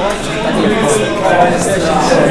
Tá Nossa,